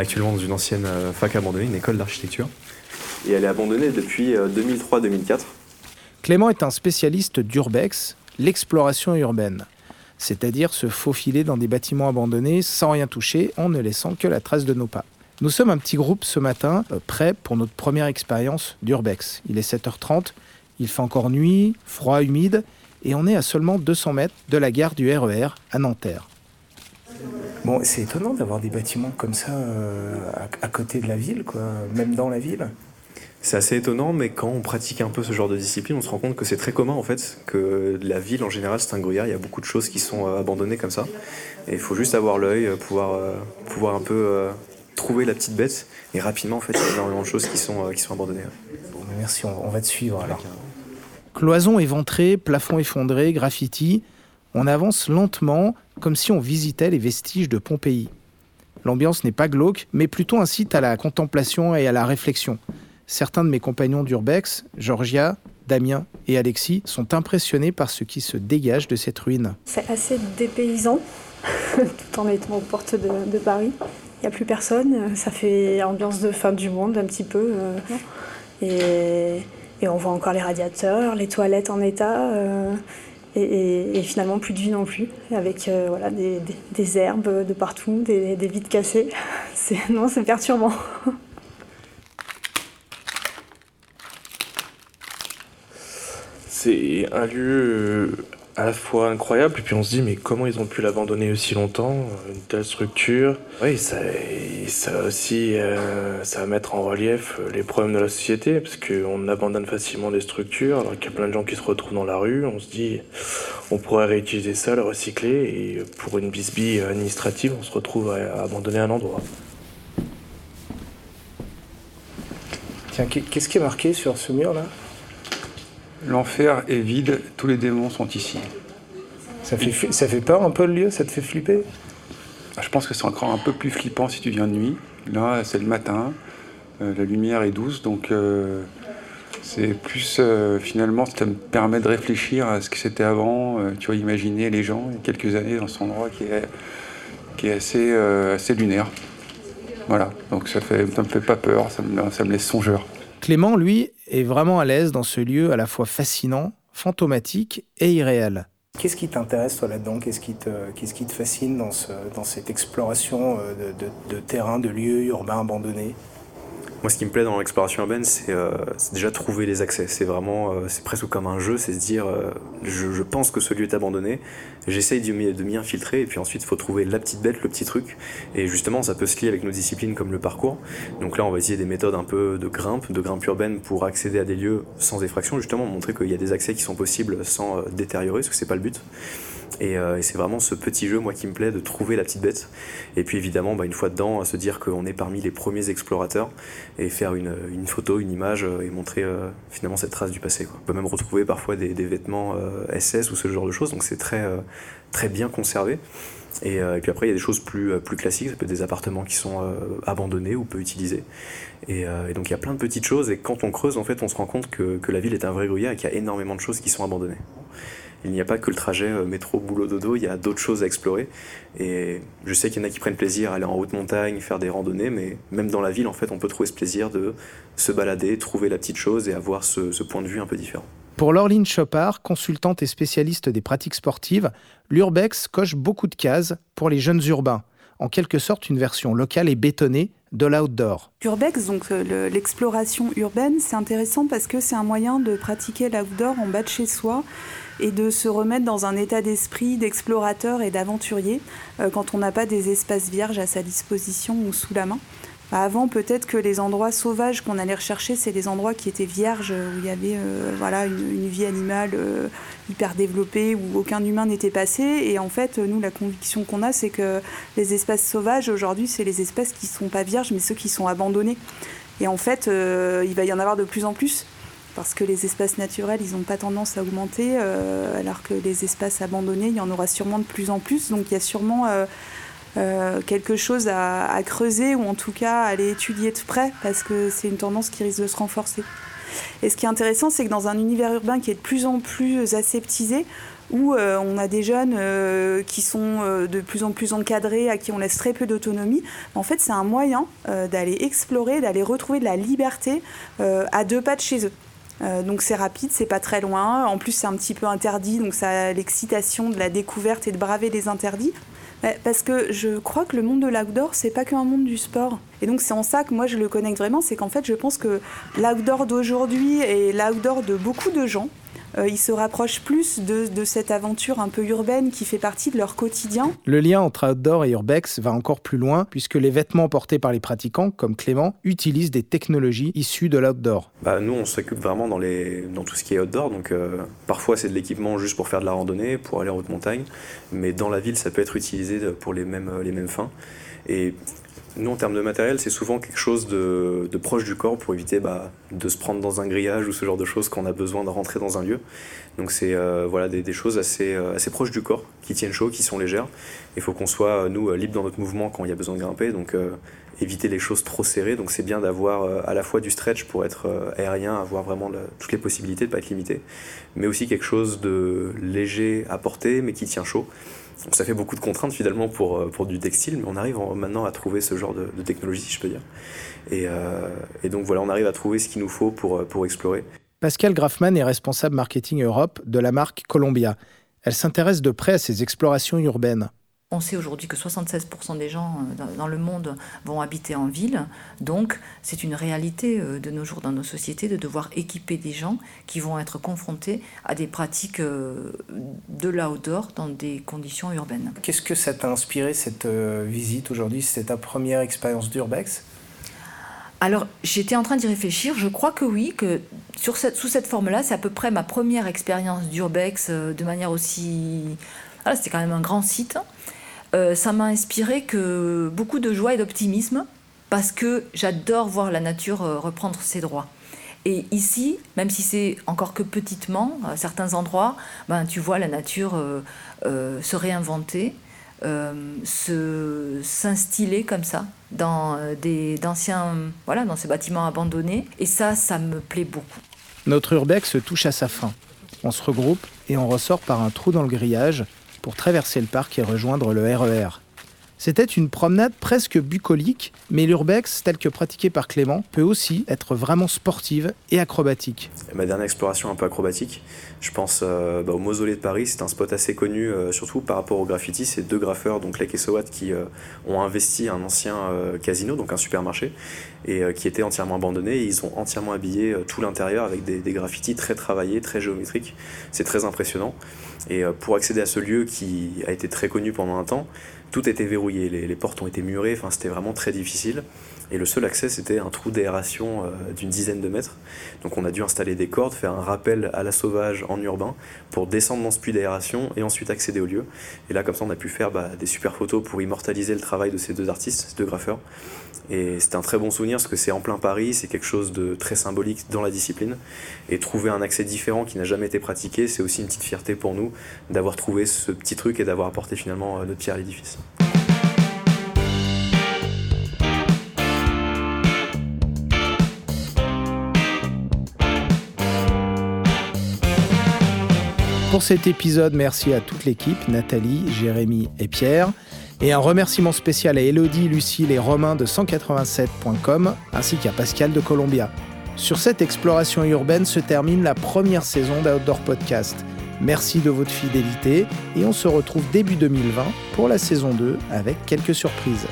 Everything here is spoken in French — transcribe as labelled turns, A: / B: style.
A: est actuellement dans une ancienne fac abandonnée, une école d'architecture. Et elle est abandonnée depuis 2003-2004.
B: Clément est un spécialiste d'urbex, l'exploration urbaine, c'est-à-dire se faufiler dans des bâtiments abandonnés sans rien toucher en ne laissant que la trace de nos pas. Nous sommes un petit groupe ce matin, euh, prêt pour notre première expérience d'urbex. Il est 7h30, il fait encore nuit, froid, humide, et on est à seulement 200 mètres de la gare du RER e à Nanterre. Bon, c'est étonnant d'avoir des bâtiments comme ça euh, à, côté de la ville, quoi, même dans la ville.
A: C'est assez étonnant, mais quand on pratique un peu ce genre de discipline, on se rend compte que c'est très commun en fait, que la ville en général c'est un gruyère, il y a beaucoup de choses qui sont euh, abandonnées comme ça. Et il faut juste avoir l'œil, pouvoir, pouvoir un peu trouver la petite bête. Et rapidement, en fait, il y a énormément de choses qui sont, euh, qui sont abandonnées.
B: Bon, merci, on, va te suivre alors. Cloison éventrée, plafond effondré, graffiti. On avance lentement, comme si on visitait les vestiges de Pompéi. L'ambiance n'est pas glauque, mais plutôt un site à la contemplation et à la réflexion. Certains de mes compagnons d'Urbex, Georgia, Damien et Alexis, sont impressionnés par ce qui se dégage de cette ruine.
C: C'est assez dépaysant, tout en étant aux portes de, de Paris. Il n'y a plus personne. Ça fait ambiance de fin du monde un petit peu. Euh, et, on voit encore les radiateurs, les toilettes en état. Euh, et, finalement plus de vie non plus, avec euh, voilà, des, herbes de partout, des, des vides cassées. Non, c'est perturbant.
D: C'est un lieu à la fois incroyable, et puis on se dit, mais comment ils ont pu l'abandonner aussi longtemps, euh, une telle structure? Oui, ça, ça aussi, euh, ça va mettre en relief euh, les problèmes de la société, parce qu'on abandonne facilement des structures, alors qu'il y a plein de gens qui se retrouvent dans la rue, on se dit, on pourrait réutiliser ça, le recycler, et pour une bisbille administrative, on se retrouve à abandonner un endroit.
B: Tiens, qu'est-ce qui est marqué sur ce mur-là
E: L'enfer est vide, tous les démons sont ici.
B: Ça fait, ça fait peur un peu le lieu Ça te fait flipper?
E: Ah, Je pense que c'est encore un peu plus flippant si tu viens de nuit. Là, c'est le matin, euh, la lumière est douce, donc euh, c'est plus euh, finalement, ça me permet de réfléchir à ce que c'était avant. tu vois, imaginer les gens il y a quelques années dans cet endroit qui est, qui est assez, assez lunaire. Voilà, donc ça, fait, ça me fait pas peur, ça me, ça me laisse songeur.
B: Clément, lui, est vraiment à l'aise dans ce lieu à la fois fascinant, fantomatique et irréel. Qu'est-ce qui t'intéresse toi là-dedans? Qu'est-ce qui, qui, te fascine dans, ce, dans cette exploration euh, de, de terrains, de lieux urbains abandonnés?
A: Moi, ce qui me plaît dans l'exploration urbaine, c'est euh, déjà trouver les accès. C'est vraiment, euh, c'est presque comme un jeu, c'est se dire, euh, je, je, pense que ce lieu est abandonné, j'essaye de m'y infiltrer, et puis ensuite, il faut trouver la petite bête, le petit truc. Et justement, ça peut se lier avec nos disciplines comme le parcours. Donc là, on va essayer des méthodes un peu de grimpe, de grimpe urbaine pour accéder à des lieux sans effraction, justement, montrer qu'il y a des accès qui sont possibles sans détériorer, parce que c'est pas le but. Euh, et, c'est vraiment ce petit jeu, moi, qui me plaît, de trouver la petite bête. Et puis évidemment, bah, une fois dedans, à se dire qu'on est parmi les premiers explorateurs et faire une, photo, une image euh, et montrer euh, finalement cette trace du passé. On peut même retrouver parfois des, vêtements SS ou ce genre de choses, donc c'est très, très bien conservé. Et, puis après, il y a des choses plus, plus classiques, ça peut être des appartements qui sont abandonnés ou peu utilisés. Et, donc il y a plein de petites choses, et quand on creuse, en fait, on se rend compte que, que la ville est un vrai gruyère et qu'il y a énormément de choses qui sont abandonnées il n'y a pas que le trajet euh, métro, boulot, dodo, il y a d'autres choses à explorer. Et je sais qu'il y en a qui prennent plaisir à aller en haute montagne, faire des randonnées, mais même dans la ville, en fait, on peut trouver ce plaisir de se balader, trouver la petite chose et avoir ce, point de vue un peu différent.
B: Pour Laureline Chopard, consultante et spécialiste des pratiques sportives, l'Urbex coche beaucoup de cases pour les jeunes urbains. En quelque sorte, une version locale et bétonnée de l'outdoor.
F: Urbex, donc euh, l'exploration urbaine, c'est intéressant parce que c'est un moyen de pratiquer l'outdoor en bas de chez soi et de se remettre dans un état d'esprit d'explorateur et d'aventurier euh, quand on n'a pas des espaces vierges à sa disposition ou sous la main. Bah, avant, peut-être que les endroits sauvages qu'on allait rechercher, c'est les endroits qui étaient vierges, où il y avait euh, voilà, une, vie animale euh, hyper développée, où aucun humain n'était passé. Et en fait, nous, la conviction qu'on a, c'est que les espaces sauvages, aujourd'hui, c'est les espaces qui ne sont pas vierges, mais ceux qui sont abandonnés. Et en fait, il va y en avoir de plus en plus parce que les espaces naturels, ils n'ont pas tendance à augmenter, euh, alors que les espaces abandonnés, il y en aura sûrement de plus en plus. Donc il y a sûrement euh, euh, quelque chose à, creuser, ou en tout cas à aller étudier de près, parce que c'est une tendance qui risque de se renforcer. Et ce qui est intéressant, c'est que dans un univers urbain qui est de plus en plus aseptisé, où on a des jeunes qui sont de plus en plus encadrés, à qui on laisse très peu d'autonomie. En fait, c'est un moyen d'aller explorer, d'aller retrouver de la liberté à deux pas de chez eux. Donc c'est rapide, c'est pas très loin. En plus, c'est un petit peu interdit, donc ça a l'excitation de la découverte et de braver les interdits. Parce que je crois que le monde de l'outdoor, c'est pas qu'un monde du sport. Et donc c'est en ça que moi je le connecte vraiment, c'est qu'en fait je pense que l'outdoor d'aujourd'hui et l'outdoor de beaucoup de gens, euh, ils se rapprochent plus de, cette aventure un peu urbaine qui fait partie de leur quotidien.
B: Le lien entre outdoor et urbex va encore plus loin puisque les vêtements portés par les pratiquants, comme Clément, utilisent des technologies issues de l'outdoor.
A: Bah, nous, on s'occupe vraiment dans, les, dans tout ce qui est outdoor. Donc, euh, parfois, c'est de l'équipement juste pour faire de la randonnée, pour aller en haute montagne. Mais dans la ville, ça peut être utilisé pour les mêmes, les mêmes fins. Et nous, en termes de matériel, c'est souvent quelque chose de, proche du corps pour éviter bah, de se prendre dans un grillage ou ce genre de choses quand on a besoin de rentrer dans un lieu. Donc c'est euh, voilà, des, choses assez, euh, assez proches du corps, qui tiennent chaud, qui sont légères. Il faut qu'on soit, nous, libres dans notre mouvement quand il y a besoin de grimper. Donc euh, éviter les choses trop serrées. Donc c'est bien d'avoir à la fois du stretch pour être aérien, avoir vraiment toutes les possibilités de ne pas être limité, mais aussi quelque chose de léger à porter, mais qui tient chaud. Ça fait beaucoup de contraintes finalement pour, euh, pour du textile, mais on arrive maintenant à trouver ce genre de, technologie, si je peux dire. Et, euh, et, donc voilà, on arrive à trouver ce qu'il nous faut pour, euh, pour explorer.
B: Pascal Grafman est responsable marketing Europe de la marque Columbia. Elle s'intéresse de près à ces explorations urbaines.
G: On sait aujourd'hui que 76% des gens euh, dans le monde vont habiter en ville. Donc, c'est une réalité euh, de nos jours dans nos sociétés de devoir équiper des gens qui vont être confrontés à des pratiques euh, de l'outdoor dans des conditions urbaines.
B: Qu'est-ce que ça t'a inspiré cette visite aujourd'hui? C'est ta première expérience d'urbex?
G: Alors, j'étais en train d'y réfléchir. Je crois que oui, que sur cette, sous cette forme-là, c'est à peu près ma première expérience d'urbex de manière aussi. Voilà, c'était quand même un grand site. Euh, ça m'a inspiré que beaucoup de joie et d'optimisme parce que j'adore voir la nature euh, reprendre ses droits. Et ici, même si c'est encore que petitement, à certains endroits, ben, tu vois la nature euh, se réinventer, se s'instiller comme ça dans des d'anciens voilà dans ces bâtiments abandonnés. Et ça, ça me plaît beaucoup.
B: Notre urbex touche à sa fin. On se regroupe et on ressort par un trou dans le grillage pour traverser le parc et rejoindre le RER. E C'était une promenade presque bucolique, mais l'urbex, tel que pratiqué par Clément, peut aussi être vraiment sportive et acrobatique.
A: Ma dernière exploration un peu acrobatique, je pense euh, bah, au Mausolée de Paris, c'est un spot assez connu, euh, surtout par rapport au graffiti. C'est deux graffeurs, donc Lake et Sowat, qui euh, ont investi un ancien casino, donc un supermarché, et qui était entièrement abandonné. Ils ont entièrement habillé tout l'intérieur avec des graffitis très travaillés, très géométriques. C'est très impressionnant. Et euh, pour accéder à ce lieu qui a été très connu pendant un temps, tout était verrouillé, les, portes ont été murées, enfin c'était vraiment très difficile. Et le seul accès c'était un trou d'aération euh, d'une dizaine de mètres. Donc on a dû installer des cordes, faire un rappel à la sauvage en urbain pour descendre dans ce puits d'aération et ensuite accéder au lieu. Et là comme ça on a pu faire bah, des super photos pour immortaliser le travail de ces deux artistes, ces deux graffeurs. Et c'était un très bon souvenir parce que c'est en plein Paris, c'est quelque chose de très symbolique dans la discipline. Et trouver un accès différent qui n'a jamais été pratiqué, c'est aussi une petite fierté pour nous d'avoir trouvé ce petit truc et d'avoir apporté finalement euh, notre pierre à l'édifice.
B: Pour cet épisode, merci à toute l'équipe, Nathalie, Jérémy et Pierre. Et un remerciement spécial à Elodie, Lucille et Romain de 187.com, ainsi qu'à Pascal de Columbia. Sur cette exploration urbaine se termine la première saison d'Outdoor Podcast. Merci de votre fidélité et on se retrouve début 2020 pour la saison 2 avec quelques surprises.